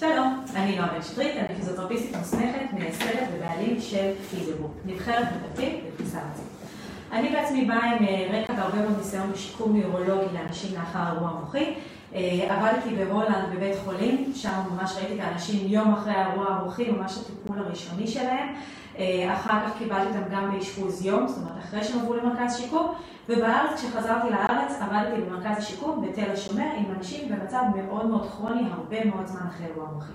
שלום, אני נועה בן שטרית, אני פיזיותרפיסטית מוסמכת, מייסדת ובעלים של פיזיוגרופ, נבחרת מטפלים בפריסה ארצית. אני בעצמי באה עם אה, רקע והרבה מאוד ניסיון בשיקום נוירולוגי לאנשים לאחר אירוע מוחי. אה, עבדתי בהולנד בבית חולים, שם ממש ראיתי את האנשים יום אחרי האירוע המוחי, ממש הטיפול הראשוני שלהם. אה, אחר כך קיבלתי אותם גם באשפוז יום, זאת אומרת אחרי שהם עברו למרכז שיקום, ובארץ, כשחזרתי לארץ, עבדתי במרכז השיקום בתל השומר עם אנשים במצב מאוד מאוד כרוני, הרבה מאוד זמן אחרי אירוע מוחי.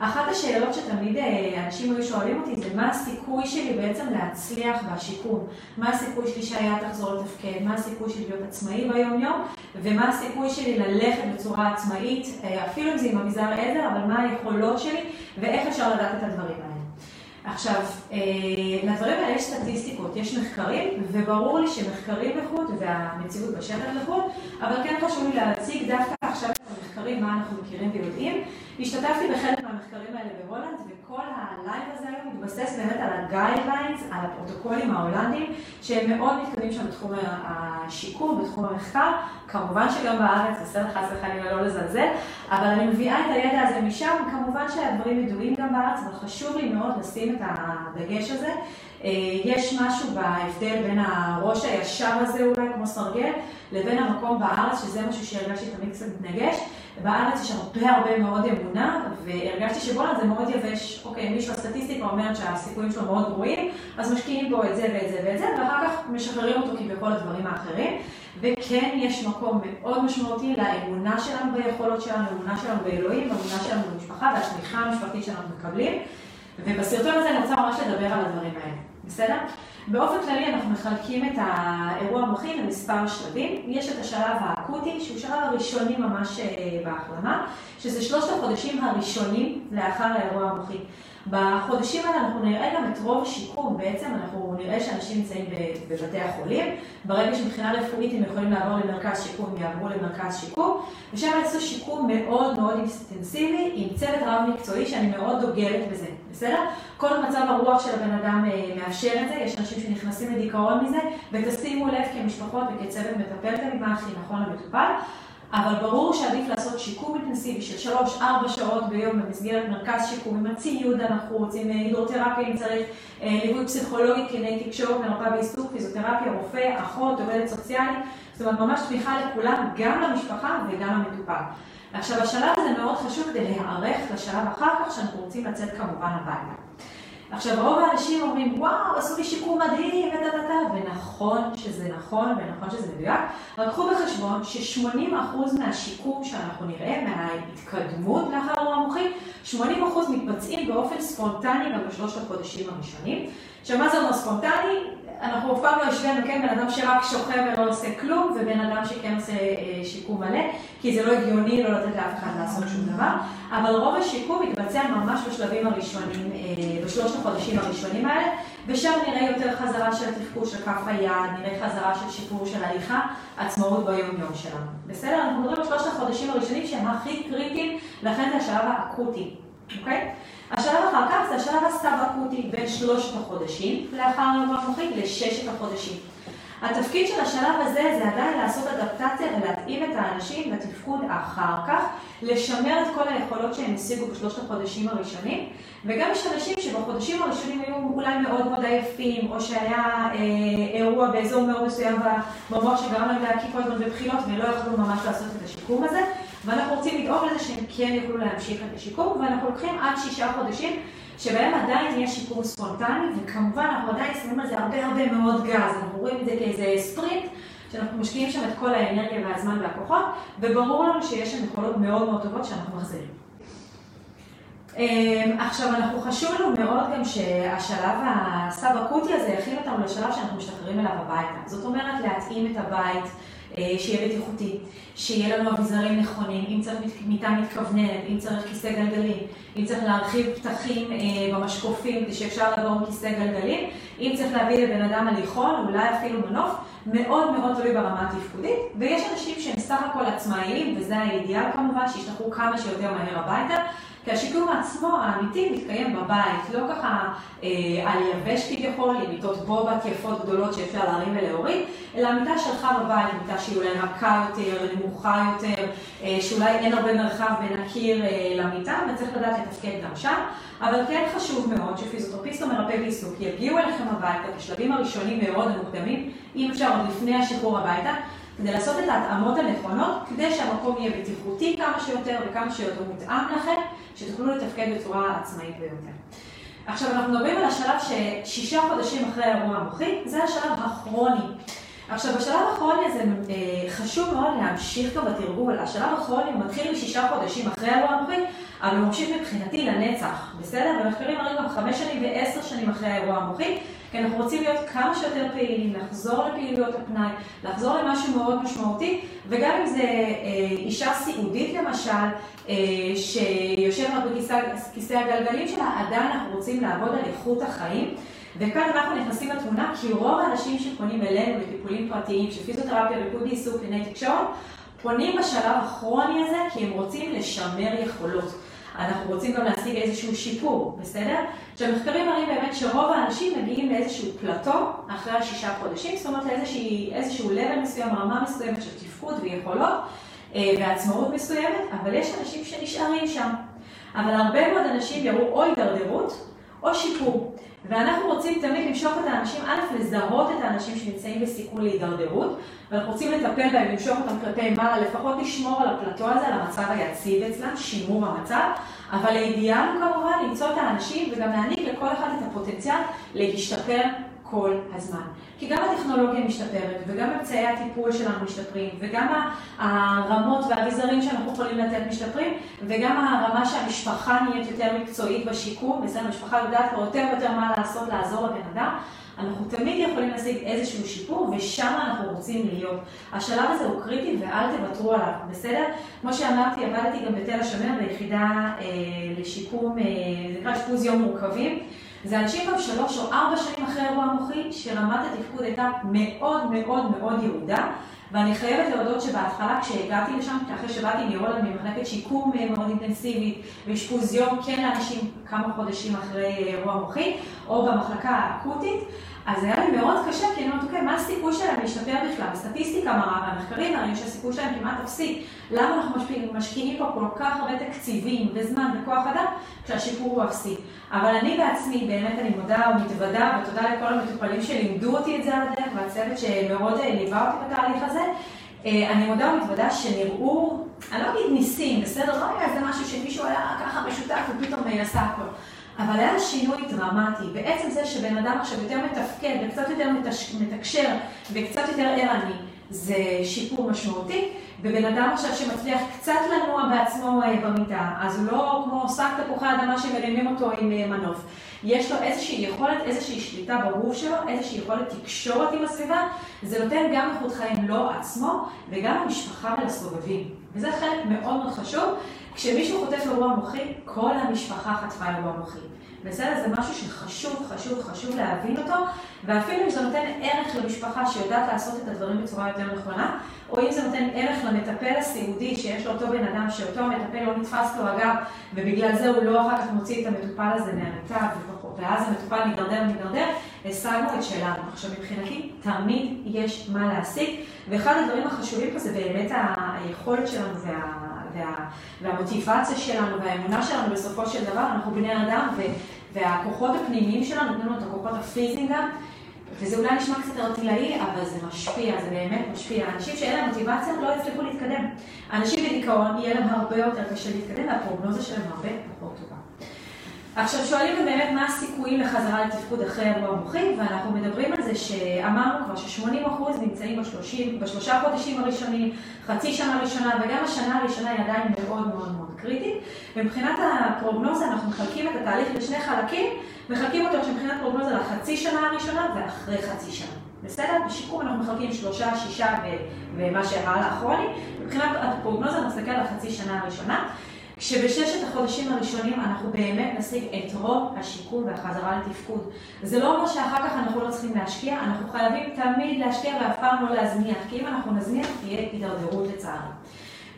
אחת השאלות שתמיד אה, אנשים היו שואלים אותי זה מה הסיכוי שלי בעצם להצליח בשיקום, מה הסיכוי שלי שהיד תחזור לתפקד, מה הסיכוי שלי להיות עצמאי ביום יום ומה הסיכוי שלי ללכת בצורה עצמאית, אה, אפילו אם זה עם אביזר עזר, אבל מה היכולות שלי ואיך אפשר לדעת את הדברים האלה. עכשיו, אה, לדברים האלה יש סטטיסטיקות, יש מחקרים, וברור לי שמחקרים לחוד והמציאות בשטח לחוד, אבל כן חשוב לי להציג דווקא עכשיו את המחקרים, מה אנחנו מכירים ויודעים. השתתפתי בחלק מהמחקרים האלה בהולנד, וכל הלייב הזה היום מתבסס באמת על ה-guidelines, על הפרוטוקולים ההולנדים, שהם מאוד מתקדמים שם בתחום השיקום, בתחום המחקר. כמובן שגם בארץ, בסדר חס וחלילה לא לזלזל, אבל אני מביאה את הידע הזה משם, כמובן שהדברים ידועים גם בארץ, אבל חשוב לי מאוד לשים את הדגש הזה. אה, יש משהו בהבדל בין הראש הישר הזה אולי, כמו סרגל, לבין המקום בארץ, שזה משהו שהרגשתי תמיד קצת מתנגש. בארץ יש הרבה הרבה מאוד אמונה, והרגשתי שבואנה זה מאוד יבש. אוקיי, מישהו הסטטיסטיקה אומרת שהסיכויים שלו מאוד גרועים, אז משקיעים בו את זה ואת זה ואת זה, ואחר כך משחררים אותו כביכול לדברים האחרים. וכן יש מקום מאוד משמעותי לאמונה שלנו ביכולות שלנו, לאמונה שלנו באלוהים, לאמונה שלנו במשפחה והתמיכה המשפחתית שאנחנו מקבלים. ובסרטון הזה אני רוצה ממש לדבר על הדברים האלה, בסדר? באופן כללי אנחנו מחלקים את האירוע המוחי למספר שלבים. יש את השלב האקוטי, שהוא שלב הראשוני ממש אה, בהחלמה, שזה שלושת החודשים הראשונים לאחר האירוע המוחי. בחודשים האלה אנחנו נראה גם את רוב השיקום, בעצם אנחנו נראה שאנשים נמצאים בבתי החולים, ברגע שמבחינה רפואית הם יכולים לעבור למרכז שיקום, יעברו למרכז שיקום, ושם יעשו שיקום מאוד מאוד אינטנסיבי, עם צוות רב מקצועי שאני מאוד דוגלת בזה, בסדר? כל מצב הרוח של הבן אדם אה, מאפשר את זה, יש אנשים שנכנסים לדיכאון מזה, ותשימו לב כמשפחות וכצוות מטפל תמיד מה הכי נכון למטופל. אבל ברור שעדיף לעשות שיקום אינטנסיבי של 3-4 שעות ביום במסגרת מרכז שיקום עם הציוד הנחוץ, עם הידרותרפיה אם צריך, אה, ליווי פסיכולוגי, קלינאי תקשורת, מרפאה בעיסוק, פיזיותרפיה, רופא, אחות, עובדת סוציאלית, זאת אומרת ממש תמיכה לכולם, גם למשפחה וגם למטופל. עכשיו השלב הזה מאוד חשוב כדי להיערך לשלב אחר כך שאנחנו רוצים לצאת כמובן הביתה. עכשיו רוב האנשים אומרים וואו עשו לי שיקום מדהים תה ונכון שזה נכון ונכון שזה מדויק אבל קחו בחשבון ש-80% מהשיקום שאנחנו נראה מההתקדמות לאחר אירוע מוחי 80% מתבצעים באופן ספונטני גם בשלושת החודשים הראשונים עכשיו מה זה אומר ספונטני? אנחנו אף פעם לא השווינו, כן, בן אדם שרק שוכב ולא עושה כלום, ובן אדם שכן עושה אה, שיקום מלא, כי זה לא הגיוני לא לתת לאף אחד לעשות שום דבר, אבל רוב השיקום מתבצע ממש בשלבים הראשונים, אה, בשלושת החודשים הראשונים האלה, ושם נראה יותר חזרה של התפקוד של כף היד, נראה חזרה של שיפור של הליכה, עצמאות ביום-יום שלנו. בסדר? אנחנו מדברים על שלושת החודשים הראשונים שהם הכי קריטיים, לכן זה השלב האקוטי, אוקיי? השלב אחר כך זה השלב הסב-אקוטי בין שלושת החודשים לאחר אירוע מוחי לששת החודשים. התפקיד של השלב הזה זה עדיין לעשות אדפטציה ולהתאים את האנשים לתפקוד אחר כך, לשמר את כל היכולות שהם השיגו בשלושת החודשים הראשונים, וגם יש אנשים שבחודשים הראשונים היו אולי מאוד מאוד עייפים, או שהיה אה, אירוע באזור מאוד מסוים במוח שגרם להם להקיא כל הזמן בבחינות ולא יכלו ממש לעשות את השיקום הזה. ואנחנו רוצים לדאוג לזה שהם כן יוכלו להמשיך את השיקום, ואנחנו לוקחים עד שישה חודשים שבהם עדיין יש שיקום ספונטני, וכמובן אנחנו עדיין שמים על זה הרבה הרבה מאוד גז, אנחנו רואים את זה כאיזה ספרינט, שאנחנו משקיעים שם את כל האנרגיה והזמן והכוחות, וברור לנו שיש שם יכולות מאוד מאוד טובות שאנחנו מחזירים. אמ, עכשיו, אנחנו חשוב לנו מאוד גם שהשלב הסאב-אקוטי הזה יכין אותנו לשלב שאנחנו משתחררים אליו הביתה. זאת אומרת, להתאים את הבית. אה, שיהיה בטיחותי, שיהיה לנו אביזרים נכונים, אם צריך מיטה מתכווננת, אם צריך כיסא גלגלים, אם צריך להרחיב פתחים אה, במשקופים כדי שאפשר לעבור כיסא גלגלים, אם צריך להביא לבן אדם הליכון, אולי אפילו מנוף, מאוד מאוד תלוי ברמה התפקודית, ויש אנשים שהם סך הכל עצמאיים, וזה האידיאל כמובן, שישלחו כמה שיותר מהר הביתה, כי השיקום עצמו, האמיתי, מתקיים בבית, לא ככה אה, על יבש כביכול, עם מיטות בובת יפות גדולות שאפשר להרים ולהוריד, אלא המיטה שלך בבית, מיטה שהיא אולי רכה יותר, נמוכה יותר, אה, שאולי אין הרבה מרחב בין הקיר אה, למיטה, וצריך לדעת לתפקד גם שם. אבל כן חשוב מאוד שפיזיותרפיסט או מרפא בעיסוק יגיעו אליכם הביתה בשלבים הראשונים מאוד המוקדמים, אם אפשר עוד לפני השחרור הביתה, כדי לעשות את ההתאמות הנכונות, כדי שהמקום יהיה בטיחותי כמה שיותר וכמה שיותר מותאם לכם, שתוכלו לתפקד בצורה עצמאית ביותר. עכשיו אנחנו מדברים על השלב ששישה חודשים אחרי האירוע המוחי, זה השלב הכרוני. עכשיו בשלב הכרוני הזה אה, חשוב מאוד להמשיך גם בתרגול, השלב הכרוני מתחיל משישה חודשים אחרי האירוע המוחי, אבל הוא ממשיך מבחינתי לנצח, בסדר? במחקרים מראים גם חמש שנים ועשר שנים אחרי האירוע המוחי, כי אנחנו רוצים להיות כמה שיותר פעילים, לחזור לפעילויות הפנאי, לחזור למשהו מאוד משמעותי, וגם אם זה אה, אישה סיעודית למשל, אה, שיושבת בכיסא הגלגלים שלה, עדיין אנחנו רוצים לעבוד על איכות החיים. וכאן אנחנו נכנסים לתמונה, כי רוב האנשים שפונים אלינו לטיפולים פרטיים של פיזיותרפיה, ריפוי בעיסוק, קלינאי תקשורת, פונים בשלב הכרוני הזה כי הם רוצים לשמר יכולות. אנחנו רוצים גם להשיג איזשהו שיפור, בסדר? שהמחקרים מראים באמת שרוב האנשים מגיעים לאיזשהו פלטו אחרי השישה חודשים, זאת אומרת לאיזשהו level מסוים, רמה מסוימת של תפקוד ויכולות אה, ועצמאות מסוימת, אבל יש אנשים שנשארים שם. אבל הרבה מאוד אנשים יראו או הידרדרות או שיפור. ואנחנו רוצים תמיד למשוך את האנשים, א', לזהות את האנשים שנמצאים בסיכון להידרדרות, ואנחנו רוצים לטפל בהם, למשוך אותם כלפי מעלה, לפחות לשמור על הפלטו הזה, על המצב היציב אצלם, שימור המצב, אבל האידיאל הוא כמובן למצוא את האנשים וגם להעניק לכל אחד את הפוטנציאל להשתפר כל הזמן. כי גם הטכנולוגיה משתפרת, וגם אמצעי הטיפול שלנו משתפרים, וגם הרמות והאביזרים שאנחנו יכולים לתת משתפרים, וגם הרמה שהמשפחה נהיית יותר מקצועית בשיקום, בסדר, המשפחה יודעת כבר יותר ויותר מה לעשות לעזור לבן אדם. אנחנו תמיד יכולים להשיג איזשהו שיפור, ושם אנחנו רוצים להיות. השלב הזה הוא קריטי ואל תוותרו עליו, בסדר? כמו שאמרתי, עבדתי גם בתל השומר ביחידה אה, לשיקום, אה, זה נקרא אשפוז יום מורכבים. זה אנשים גם שלוש או ארבע שנים אחרי אירוע מוחי, שרמת התפקוד הייתה מאוד מאוד מאוד ירודה. ואני חייבת להודות שבהתחלה כשהגעתי לשם, אחרי שבאתי מהולנד ממחלקת שיקום מאוד אינטנסיבית, ואשפוז יום כן לאנשים כמה חודשים אחרי אירוע מוחי, או במחלקה האקוטית, אז היה לי מאוד קשה, כי אני אומרת, אוקיי, מה הסיכוי שלהם להשתפר בכלל? הסטטיסטיקה מראה, והמחקרים מראים שהסיכוי שלהם כמעט אפסי. למה אנחנו משקיעים פה כל כך הרבה תקציבים וזמן וכוח אדם, כשהשיפור הוא אפסי? אבל אני בעצמי, באמת אני מודה ומתוודה, ותודה לכל המטופלים שלימדו אותי את זה על הדרך, והצוות שמאוד אה, ליווה אותי בתהליך הזה. אה, אני מודה ומתוודה שנראו, אני לא אגיד ניסים, בסדר? לא היה איזה משהו שמישהו היה ככה משותף ופתאום אה, עשה הכל. אבל היה שינוי דרמטי. בעצם זה שבן אדם עכשיו יותר מתפקד וקצת יותר מתקשר וקצת יותר ערני, זה שיפור משמעותי. ובן אדם עכשיו שמצליח קצת לנוע בעצמו אה, במיטה, אז הוא לא כמו שק תפוחי אדמה שמרימים אותו עם אה, מנוף. יש לו איזושהי יכולת, איזושהי שליטה בגוף שלו, איזושהי יכולת תקשורת עם הסביבה, זה נותן גם איכות חיים לו עצמו וגם למשפחה ולסובבים. וזה חלק מאוד מאוד חשוב. כשמישהו חוטף אירוע מוחי, כל המשפחה חטפה אירוע מוחי. בסדר? זה משהו שחשוב, חשוב, חשוב להבין אותו, ואפילו אם זה נותן ערך למשפחה שיודעת לעשות את הדברים בצורה יותר נכונה, או אם זה נותן ערך למטפל הסיעודי שיש לו אותו בן אדם, שאותו המטפל לא נתפס לו אגב, ובגלל זה הוא לא אחר כך מוציא את המטופל הזה מהמיטה, ואז המטופל מתדרדר ומתדרדר, השגנו את שלנו. עכשיו מבחינתי, תמיד יש מה להשיג, ואחד הדברים החשובים פה זה באמת היכולת שלנו וה... וה, והמוטיבציה שלנו והאמונה שלנו בסופו של דבר, אנחנו בני אדם והכוחות הפנימיים שלנו נותנים לנו את הכוחות הפיזיים גם, וזה אולי נשמע קצת ארטילאי, אבל זה משפיע, זה באמת משפיע. אנשים שאין להם מוטיבציה לא יצליחו להתקדם. אנשים בדיכאון יהיה להם הרבה יותר קשה להתקדם, והפרוגנוזה שלהם הרבה פחות טובה. עכשיו שואלים באמת מה הסיכויים לחזרה לתפקוד אחרי אירוע מוחי, ואנחנו מדברים על זה שאמרנו כבר ש-80% נמצאים בשלושים, בשלושה חודשים הראשונים, חצי שנה ראשונה, וגם השנה הראשונה היא עדיין מאוד מאוד מאוד קריטית. ומבחינת הפרוגנוזה אנחנו מחלקים את התהליך לשני חלקים, מחלקים אותו מבחינת פרוגנוזה לחצי שנה הראשונה ואחרי חצי שנה. בסדר? בשיקום אנחנו מחלקים שלושה, שישה ומה שהראה לאחרוני. מבחינת הפרוגנוזה נסתכל על החצי שנה הראשונה. כשבששת החודשים הראשונים אנחנו באמת נשיג את רוב השיקום והחזרה לתפקוד. זה לא אומר שאחר כך אנחנו לא צריכים להשקיע, אנחנו חייבים תמיד להשקיע ואף פעם לא להזניח, כי אם אנחנו נזניח תהיה הידרדרות לצערי.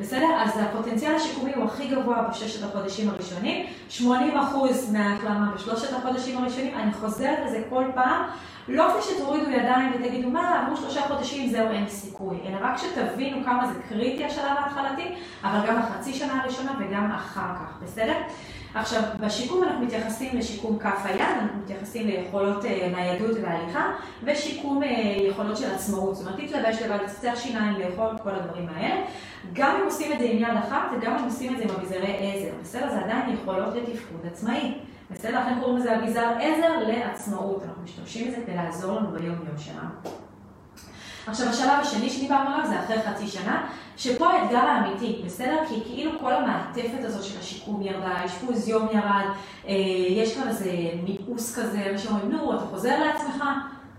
בסדר? אז הפוטנציאל השיקומי הוא הכי גבוה בששת החודשים הראשונים, 80% מההחלמה בשלושת החודשים הראשונים, אני חוזרת לזה כל פעם, לא כדי שתורידו ידיים ותגידו מה, עברו שלושה חודשים, זהו, אין סיכוי, אלא רק שתבינו כמה זה קריטי השלב ההתחלתי, אבל גם החצי שנה הראשונה וגם אחר כך, בסדר? עכשיו, בשיקום אנחנו מתייחסים לשיקום כף היד, אנחנו מתייחסים ליכולות אה, ניידות והליכה, ושיקום אה, יכולות של עצמאות, זאת אומרת, להתלבש לבד, לצצח שיניים, לאכול, כל הדברים האלה. גם אם עושים את זה עם יד אחת, וגם אם עושים את זה עם אביזרי עזר, בסדר? זה עדיין יכולות לתפקוד עצמאי. בסדר? לכן קוראים לזה אביזר עזר לעצמאות. אנחנו משתמשים בזה כדי לעזור לנו ביום-יום שלנו. עכשיו, השלב השני שדיברנו עליו זה אחרי חצי שנה, שפה האתגר האמיתי, בסדר? כי כאילו כל המעטפת הזאת של השיקום ירדה, האשפוז יום ירד, אה, יש כאן איזה מיאוס כזה, אנשים אומרים, נו, אתה חוזר לעצמך?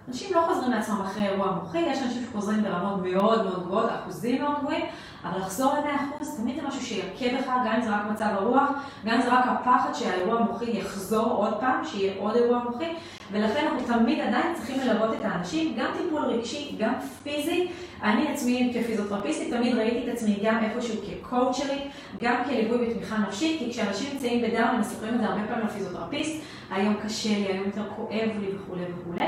אנשים לא חוזרים לעצמם אחרי אירוע מוחי, יש אנשים שחוזרים ברמות מאוד מאוד גבוהות, אחוזים מאוד גבוהים, אבל לחזור ל-100% תמיד זה משהו שיכה בך, גם אם זה רק מצב הרוח, גם אם זה רק הפחד שהאירוע המוחי יחזור עוד פעם, שיהיה עוד אירוע מוחי, ולכן אנחנו תמיד עדיין צריכים ללוות את האנשים, גם טיפול רגשי, גם פיזי. אני עצמי כפיזיותרפיסטית תמיד ראיתי את עצמי גם איפשהו כקואוצ'רית, גם כליווי בתמיכה נפשית, כי כשאנשים נמצאים בדאון הם מספרים את זה הרבה פעמים לפיזיותרפיסט, היום קשה לי, היום יותר כואב לי וכולי וכולי.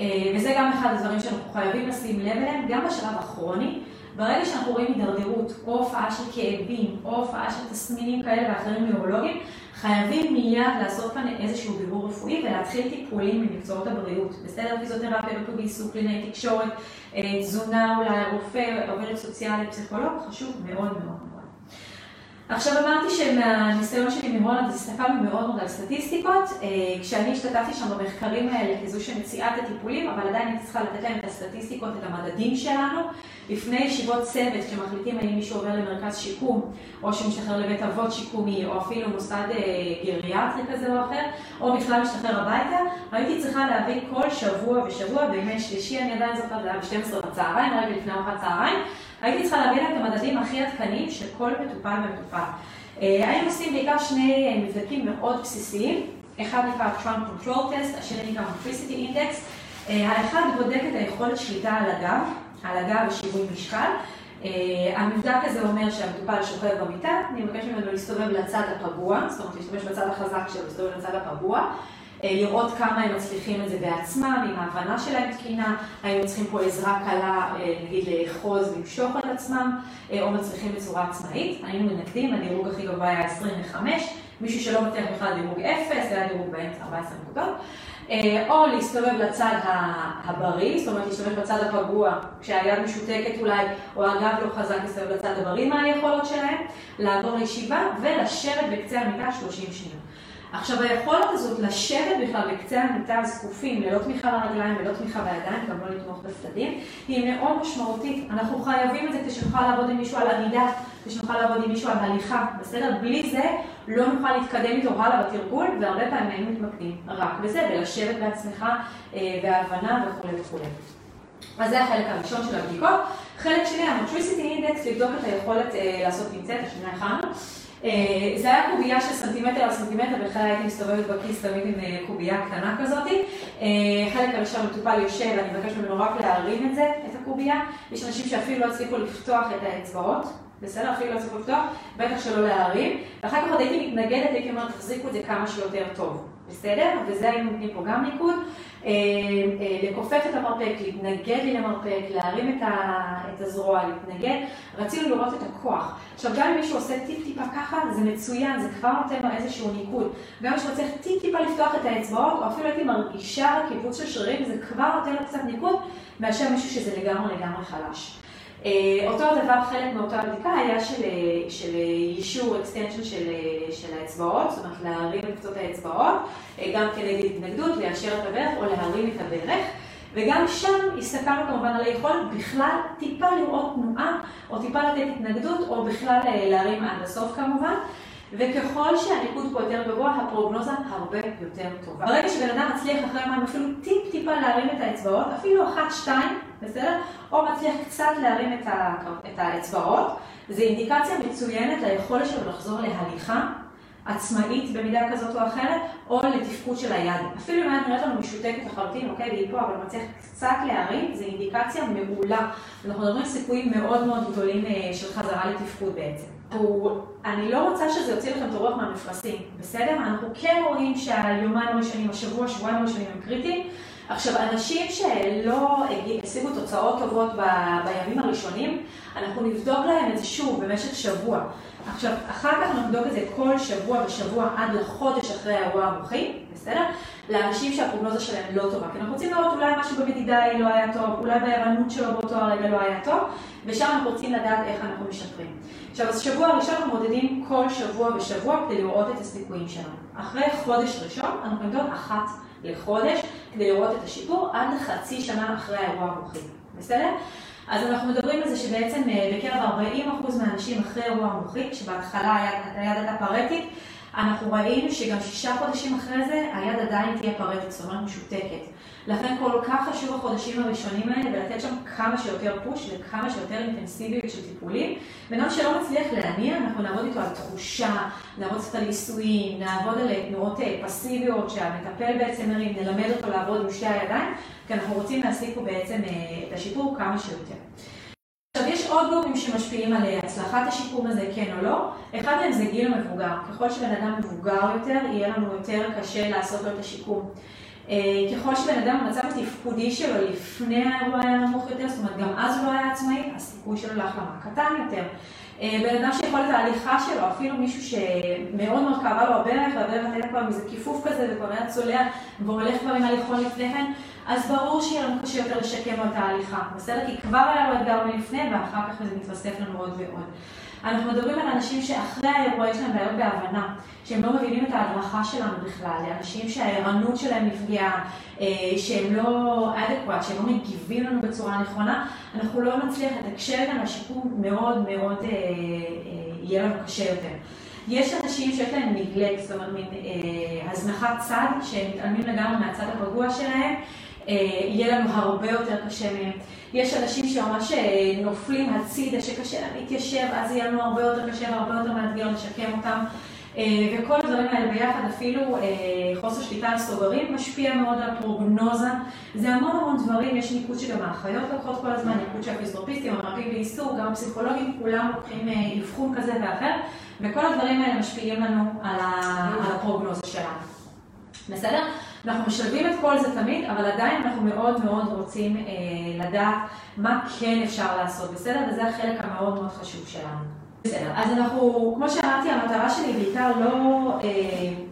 אה, וזה גם אחד הדברים שאנחנו חייבים לשים לב אליהם, גם בשלב הכרוני. ברגע שאנחנו רואים הידרדרות, או הופעה של כאבים, או הופעה של תסמינים כאלה ואחרים נאורולוגיים, חייבים מיד לעשות כאן איזשהו בירור רפואי ולהתחיל טיפולים ממקצועות הבריאות. בסדר, פיזיותרפיה, ריפוי בעיסוק, קלינאי תקשורת, אה, תזונה אולי, רופא, עובדת סוציאלית, פסיכולוג, חשוב מאוד מאוד. עכשיו אמרתי שמהניסיון שלי ממולנד הסתכלנו מאוד מאוד על סטטיסטיקות, אה, כשאני השתתפתי שם במחקרים האלה כזו שמציעה את הטיפולים, אבל עדיין הייתי צריכה לתת להם את הסטטיסטיקות, את המדדים שלנו. לפני ישיבות צוות, כשמחליטים האם מישהו עובר למרכז שיקום, או שהוא משתחרר לבית אבות שיקומי, או אפילו מוסד אה, גריאטרי כזה או אחר, או בכלל משתחרר הביתה, הייתי צריכה להביא כל שבוע ושבוע, בימי שלישי אני עדיין זוכרת, זה היה ב-12 בצהריים, רגע לפני ארוחת צהריים. הייתי צריכה להביא להם את המדדים הכי עדכניים של כל מטופל ומטופל. אה, היינו עושים בעיקר שני אה, מבדקים מאוד בסיסיים, אחד נקרא Trump Control Test, השני נקרא Motricity Index. אה, האחד בודק את היכולת שליטה על הגב, על הגב ושיווי משקל. המבדק הזה אומר שהמטופל שוכב במיטה, אני מבקש ממנו להסתובב לצד הפגוע, זאת אומרת להשתמש בצד החזק שלו, להסתובב לצד הפגוע. אה, לראות כמה הם מצליחים את זה בעצמם, עם ההבנה שלהם תקינה, האם הם צריכים פה עזרה קלה, אה, נגיד לאחוז ולמשוך על עצמם, אה, או מצליחים בצורה עצמאית. היינו מנקדים, הדירוג הכי גבוה היה 25, מישהו שלא מצליח בכלל דירוג 0, היה דירוג באמצע 14 נקודות. או להסתובב לצד הבריא, זאת אומרת להשתמש בצד הפגוע כשהיד משותקת אולי, או הגב לא חזק, להסתובב לצד הבריא מה היכולות שלהם, לעבור לישיבה ולשבת בקצה המיטה 30 שניות. עכשיו היכולת הזאת לשבת בכלל בקצה המיטה זקופים, ללא תמיכה לרגליים, ללא תמיכה בידיים, גם לא לתמוך בצדדים, היא מאוד משמעותית. אנחנו חייבים את זה כדי שנוכל לעבוד עם מישהו על עמידה, כדי שנוכל לעבוד עם מישהו על הליכה, בסדר? בלי זה לא נוכל להתקדם איתו הלאה בתרגול, והרבה פעמים היינו מתמקדים רק בזה, בלשבת בעצמך, אה, בהבנה וכולי וכולי. אז זה החלק הראשון של הבדיקות. חלק שני, המוטריסיטי אינדקס, לבדוק את היכולת אה, לעשות פינצטה, השנייה הכנו. אה, זה היה קובייה של סנטימטר על סנטימטר, בכלל הייתי מסתובבת בכיס תמיד עם אה, קובייה קטנה כזאת. אה, חלק הראשון מטופל יושב, אני מבקש ממנו רק להרים את זה, את הקובייה. יש אנשים שאפילו לא הצליחו לפתוח את האצבעות, בסדר? אפילו לא הצליחו לפתוח, בטח שלא להרים. ואחר כך עוד הייתי מתנגדת, הייתי אומרת, תחזיקו את זה כמה שיותר טוב, בסדר? וזה היינו נותנים פה גם ניקוד. אה, אה, לכופף את המרפק, להתנגד לי למרפק, להרים את, ה, את הזרוע, להתנגד. רצינו לראות את הכוח. עכשיו, גם אם מישהו עושה טיפ-טיפה ככה, זה מצוין, זה כבר נותן לו איזשהו ניקוד. גם אם מישהו צריך טיפ-טיפה לפתוח את האצבעות, או אפילו הייתי מרגישה קיבוץ של שרירים, זה כבר נותן לו קצת ניקוד, מאשר מישהו שזה לגמרי לגמרי חלש. אה, אותו הדבר, חלק מאותה בדיקה היה של, אה, של יישור, extension של, אה, של האצבעות, זאת אומרת להרים את קצות האצבעות, גם כנגד התנגדות, ליישר את הברך או להרים את הברך. וגם שם הסתכלנו כמובן על היכולת בכלל טיפה לראות תנועה, או טיפה לתת התנגדות, או בכלל להרים עד הסוף כמובן. וככל שהניקוד פה יותר גבוה, הפרוגנוזה הרבה יותר טובה. ברגע שבן אדם מצליח אחרי יומיים אפילו טיפ-טיפה להרים את האצבעות, אפילו אחת, שתיים, בסדר? או מצליח קצת להרים את, ה... את האצבעות, זה אינדיקציה מצוינת ליכולת שלו לחזור להליכה, עצמאית במידה כזאת או אחרת, או לתפקוד של היד. אפילו אם היד נראית לנו משותקת לחלוטין, אוקיי, והיא פה, אבל מצליח קצת להרים, זו אינדיקציה מעולה. אנחנו מדברים על סיכויים מאוד מאוד גדולים אה, של חזרה לתפקוד בעצם. אני לא רוצה שזה יוציא לכם את הרוח מהמפרשים, בסדר? אנחנו כן רואים שהיומיים הראשונים, השבוע, שבועיים הראשונים הם קריטיים. עכשיו, אנשים שלא השיגו תוצאות טובות בימים הראשונים, אנחנו נבדוק להם את זה שוב במשך שבוע. עכשיו, אחר כך נבדוק את זה כל שבוע ושבוע עד לחודש אחרי האירוע המוחי, בסדר? לאנשים שהפרוגנוזה שלהם לא טובה. כי אנחנו רוצים לראות אולי משהו במדידה לא היה טוב, אולי בערנות שלו באותו הרגע לא היה טוב, ושם אנחנו רוצים לדעת איך אנחנו משפרים. עכשיו, אז שבוע הראשון אנחנו מודדים כל שבוע ושבוע כדי לראות את הסיכויים שלנו. אחרי חודש ראשון אנחנו נמדוד אחת לחודש כדי לראות את השיפור עד לחצי שנה אחרי האירוע המוחי, בסדר? אז אנחנו מדברים על זה שבעצם אה, בקרב 40% מהאנשים אחרי אירוע מוחי, כשבהתחלה היד הייתה פרטית, אנחנו ראינו שגם שישה חודשים אחרי זה היד עדיין תהיה פרטית, זאת אומרת משותקת. לכן כל כך חשוב החודשים הראשונים האלה ולתת שם כמה שיותר פוש וכמה שיותר אינטנסיביות של טיפולים. בן שלא מצליח להניע, אנחנו נעבוד איתו על תחושה, נעבוד קצת על ניסויים, נעבוד על תנועות אה, פסיביות שהמטפל בעצם מרים, נלמד אותו לעבוד עם שתי הידיים, כי אנחנו רוצים להשיג פה בעצם אה, את השיפור כמה שיותר. עכשיו, יש עוד גורמים שמשפיעים על אה, הצלחת השיקום הזה, כן או לא. אחד מהם זה גיל המבוגר. ככל שבן אדם מבוגר יותר, יהיה לנו יותר קשה לעשות לו את השיקום. אה, ככל שבן אדם המצב התפקודי שלו לפני האירוע היה נמוך יותר, זאת אומרת גם אז הוא לא היה עצמאי, הסיכוי שלו להחלמה קטן יותר. אה, בן אדם שיכולת ההליכה שלו, אפילו מישהו שמאוד מאוד כאבה לו הברך, והברך הייתה כבר איזה כיפוף כזה וכבר היה צולע והוא הולך כבר עם ההליכון לפני כן, אז ברור שיהיה לנו קשה יותר לשקם לו את ההליכה, בסדר? כי כבר היה לו אתגר מלפני ואחר כך זה מתווסף לנו עוד ועוד. אנחנו מדברים על אנשים שאחרי האירוע יש להם בעיות בהבנה, שהם לא מבינים את ההדרכה שלנו בכלל, לאנשים שהערנות שלהם נפגעה, אה, שהם לא אדקוואט, שהם לא מגיבים לנו בצורה נכונה, אנחנו לא נצליח לתקשר איתם לשיקום מאוד מאוד אה, אה, יהיה לנו קשה יותר. יש אנשים שיש להם נגלק, זאת אומרת מין אה, הזנחת צד, שהם מתעלמים לגמרי מהצד הפגוע שלהם, יהיה לנו הרבה יותר קשה מהם. יש אנשים שממש אה, נופלים הצידה, שקשה להם להתיישב, אז יהיה לנו הרבה יותר קשה והרבה יותר מאתגר לשקם אותם. אה, וכל הדברים האלה ביחד, אפילו חוסר שליטה על סוגרים משפיע מאוד על פרוגנוזה. זה המון המון דברים, יש ניקוד שגם האחיות לוקחות כל הזמן, ניקוד של הפיזיותרפיסטים, המרפאים באיסור, גם הפסיכולוגים, כולם לוקחים אבחון כזה ואחר, וכל הדברים האלה משפיעים לנו על הפרוגנוזה שלנו. בסדר? אנחנו משלבים את כל זה תמיד, אבל עדיין אנחנו מאוד מאוד רוצים אה, לדעת מה כן אפשר לעשות, בסדר? וזה החלק המאוד מאוד חשוב שלנו. בסדר, אז אנחנו, כמו שאמרתי, המטרה שלי בעיקר לא, אה,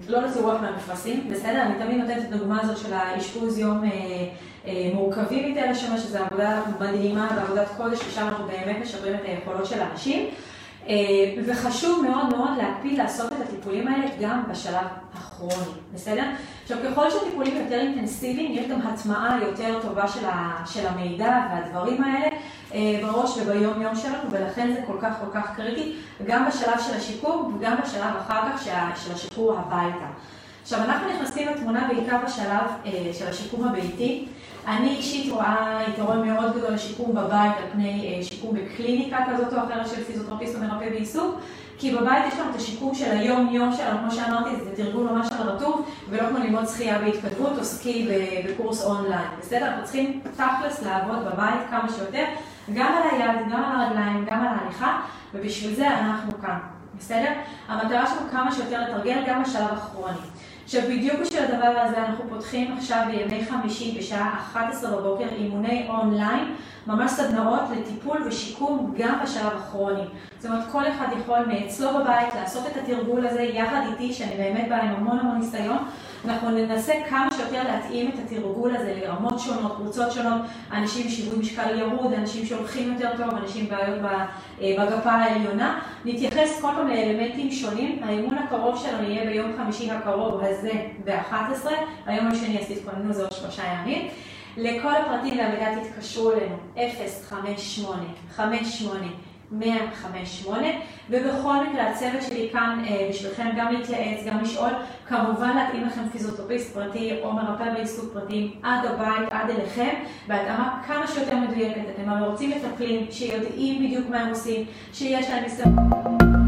לא להוציא רוח מהמפרשים, בסדר? אני תמיד נותנת את הדוגמה הזאת של האשפוז יום אה, אה, מורכבים יותר לשמש, שזו עבודה מדהימה ועבודת קודש, ושם אנחנו באמת משפרים את היכולות של האנשים. אה, וחשוב מאוד מאוד להקפיד לעשות את הטיפולים האלה גם בשלב הכרוני, בסדר? עכשיו, ככל שהטיפולים יותר אינטנסיביים, יש גם הטמעה יותר טובה של, ה, של המידע והדברים האלה אה, בראש וביום יום שלנו, ולכן זה כל כך כל כך קריטי, גם בשלב של השיקום וגם בשלב אחר כך של השיקור הביתה. עכשיו, אנחנו נכנסים לתמונה בעיקר בשלב אה, של השיקום הביתי. אני אישית רואה יתרון מאוד גדול לשיקום בבית על פני אה, שיקום בקליניקה כזאת או אחרת של פיזיותרפיסט או מרפא בעיסוק, כי בבית יש לנו את השיקום של היום-יום שלנו, כמו שאמרתי, זה תרגול ממש על הרטוב, ולא כמו ללמוד שחייה בהתכתבות או סקי בקורס אונליין, בסדר? אנחנו צריכים תכלס לעבוד בבית כמה שיותר, גם על היד, גם על הרגליים, גם על ההליכה, ובשביל זה אנחנו כאן, בסדר? המטרה שלנו כמה שיותר לתרגל גם בשלב הכרוני. עכשיו בדיוק בשביל הדבר הזה אנחנו פותחים עכשיו בימי חמישי בשעה 11 בבוקר אימוני אונליין, ממש סדנאות לטיפול ושיקום גם בשלב הכרוני. זאת אומרת כל אחד יכול מאצלו בבית לעשות את התרגול הזה יחד איתי, שאני באמת באה עם המון המון ניסיון. אנחנו ננסה כמה שיותר להתאים את התרגול הזה לרמות שונות, קבוצות שונות, אנשים שיווי משקל ירוד, אנשים שהולכים יותר טוב, אנשים בעיות אה, בגפה העליונה. נתייחס כל פעם לאלמנטים שונים. האימון הקרוב שלנו יהיה ביום חמישי הקרוב הזה ב-11. היום השני אז תתכוננו זה עוד שלושה ימים. לכל הפרטים והמידע תתקשרו אלינו 058 58 158 ובכל מקרה הצוות שלי כאן אה, בשבילכם גם להתייעץ, גם לשאול, כמובן להתאים לכם פיזיותרפיסט פרטי או מרפא בעיסוק פרטי עד הבית, עד אליכם, בהתאמה כמה שיותר מדויקת. אתם הרי רוצים מטפלים שיודעים בדיוק מה הם עושים, שיש להם ניסיון.